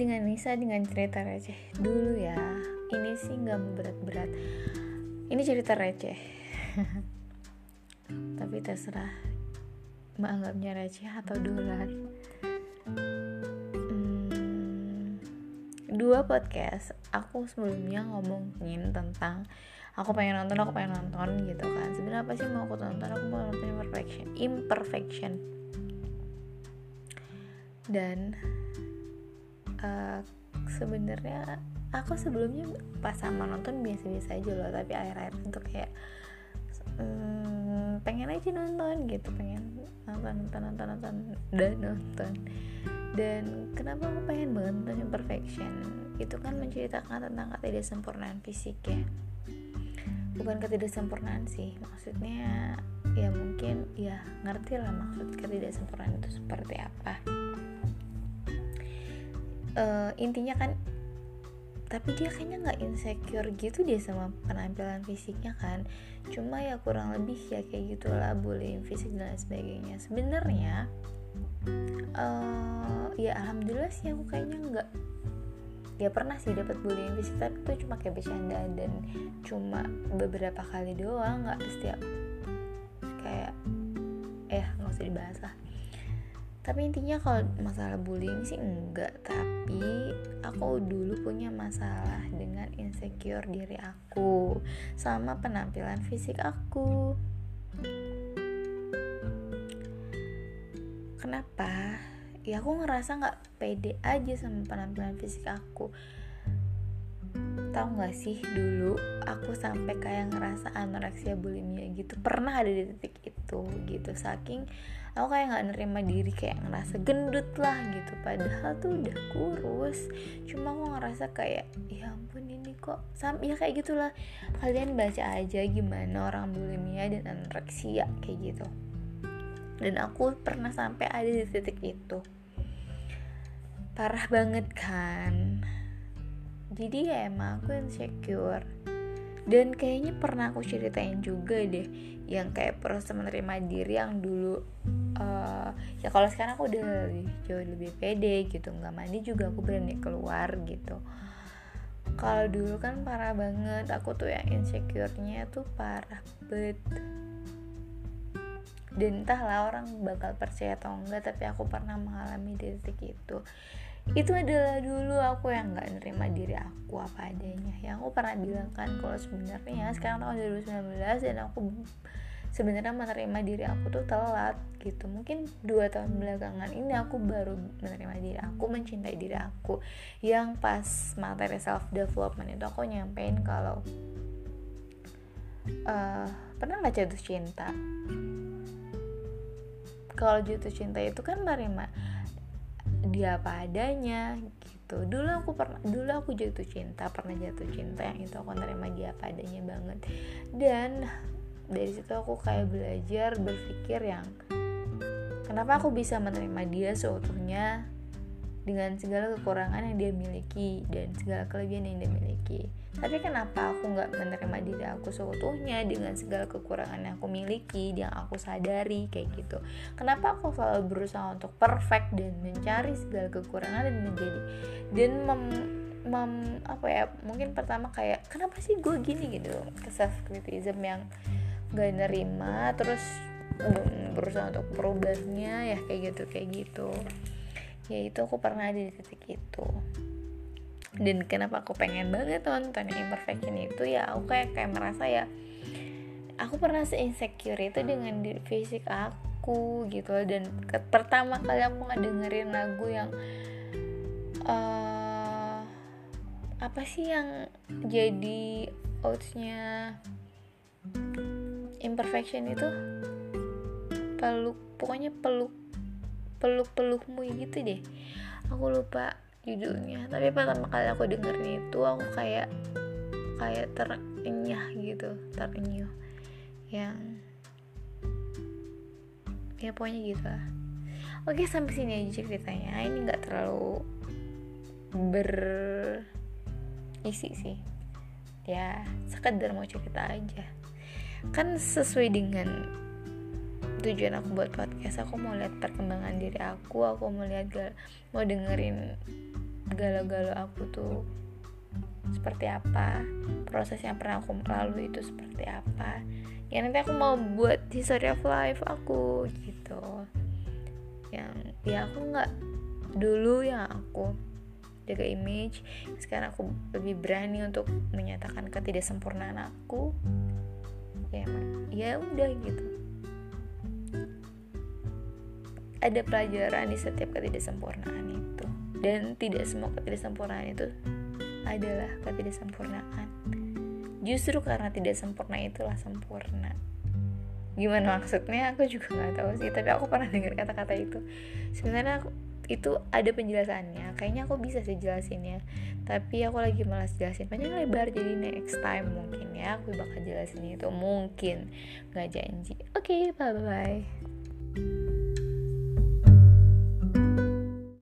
dengan Nisa dengan cerita receh. Dulu ya ini sih nggak berat-berat. Ini cerita receh. Tapi terserah menganggapnya receh atau dulat hmm, dua podcast. Aku sebelumnya ngomongin tentang aku pengen nonton aku pengen nonton gitu kan. Sebenarnya apa sih mau aku tonton? Aku mau nonton imperfection. Imperfection. Dan uh, sebenarnya aku sebelumnya pas sama nonton biasa-biasa aja loh tapi akhir-akhir itu kayak hmm, pengen aja nonton gitu pengen nonton nonton nonton nonton dan nonton. Dan kenapa aku pengen banget nonton imperfection itu kan menceritakan tentang ketidaksempurnaan fisik ya. Bukan ketidaksempurnaan sih maksudnya ya mungkin ya ngerti lah maksud ketidaksempurnaan itu seperti apa uh, intinya kan tapi dia kayaknya nggak insecure gitu deh sama penampilan fisiknya kan. Cuma ya kurang lebih ya kayak gitulah bullying fisik dan lain sebagainya. Sebenarnya uh, ya alhamdulillah sih aku kayaknya nggak ya pernah sih dapat bullying fisik. Tapi itu cuma kayak bercanda dan cuma beberapa kali doang nggak setiap kayak eh nggak usah dibahas lah. Tapi intinya kalau masalah bullying sih enggak tapi aku dulu punya masalah dengan insecure diri aku sama penampilan fisik aku. Kenapa? Ya aku ngerasa nggak pede aja sama penampilan fisik aku. Tahu nggak sih dulu aku sampai kayak ngerasa anoreksia bulimia gitu. Pernah ada di titik itu gitu. Saking aku kayak nggak nerima diri kayak ngerasa gendut lah gitu. Padahal tuh udah kurus. Cuma aku ngerasa kayak ya ampun ini kok sam ya kayak gitulah. Kalian baca aja gimana orang bulimia dan anoreksia kayak gitu. Dan aku pernah sampai ada di titik itu. Parah banget kan? Jadi ya emang aku insecure dan kayaknya pernah aku ceritain juga deh yang kayak proses menerima diri yang dulu uh, ya kalau sekarang aku udah lebih jauh lebih pede gitu nggak mandi juga aku berani keluar gitu. Kalau dulu kan parah banget aku tuh yang insecure-nya tuh parah banget dan entahlah orang bakal percaya atau enggak tapi aku pernah mengalami detik itu itu adalah dulu aku yang nggak nerima diri aku apa adanya. Yang aku pernah bilang kan kalau sebenarnya sekarang tahun 2019 dan aku sebenarnya menerima diri aku tuh telat gitu. Mungkin dua tahun belakangan ini aku baru menerima diri aku mencintai diri aku. Yang pas materi self development itu aku nyampein kalau uh, pernah nggak jatuh cinta? Kalau jatuh cinta itu kan menerima dia apa adanya gitu. Dulu aku pernah dulu aku jatuh cinta pernah jatuh cinta yang itu aku nerima dia apa adanya banget. Dan dari situ aku kayak belajar berpikir yang kenapa aku bisa menerima dia seutuhnya dengan segala kekurangan yang dia miliki dan segala kelebihan yang dia miliki. Tapi kenapa aku nggak menerima diri aku seutuhnya dengan segala kekurangan yang aku miliki yang aku sadari kayak gitu? Kenapa aku selalu berusaha untuk perfect dan mencari segala kekurangan dan menjadi dan mem, mem apa ya mungkin pertama kayak kenapa sih gue gini gitu? Self criticism yang gak nerima terus berusaha untuk perubahnya ya kayak gitu kayak gitu ya itu aku pernah ada di titik itu. Dan kenapa aku pengen banget nonton imperfection itu ya aku kayak kayak merasa ya aku pernah se insecure itu dengan di fisik aku gitu dan ke, pertama kali aku nggak dengerin lagu yang uh, apa sih yang jadi outsnya imperfection itu? Peluk pokoknya peluk peluk pelukmu gitu deh. Aku lupa judulnya tapi pertama kali aku dengerin itu aku kayak kayak terenyah gitu terenyuh. Yang ya pokoknya gitu lah. Oke sampai sini aja ceritanya. Ini nggak terlalu berisi sih. Ya sekedar mau cerita aja. Kan sesuai dengan tujuan aku buat podcast aku mau lihat perkembangan diri aku aku mau lihat mau dengerin galau-galau aku tuh seperti apa proses yang pernah aku lalui itu seperti apa. Ya nanti aku mau buat history of life aku gitu. Yang ya aku nggak dulu yang aku jaga image sekarang aku lebih berani untuk menyatakan ketidaksempurnaan aku. Ya ya udah gitu ada pelajaran di setiap ketidaksempurnaan itu. Dan tidak semua ketidaksempurnaan itu adalah ketidaksempurnaan. Justru karena tidak sempurna itulah sempurna. Gimana maksudnya? Aku juga nggak tahu sih tapi aku pernah dengar kata-kata itu. Sebenarnya aku itu ada penjelasannya. Kayaknya aku bisa sih jelasinnya. Tapi aku lagi malas jelasin. Panjang lebar jadi next time mungkin ya aku bakal jelasin itu. Mungkin. Nggak janji. Oke okay, bye bye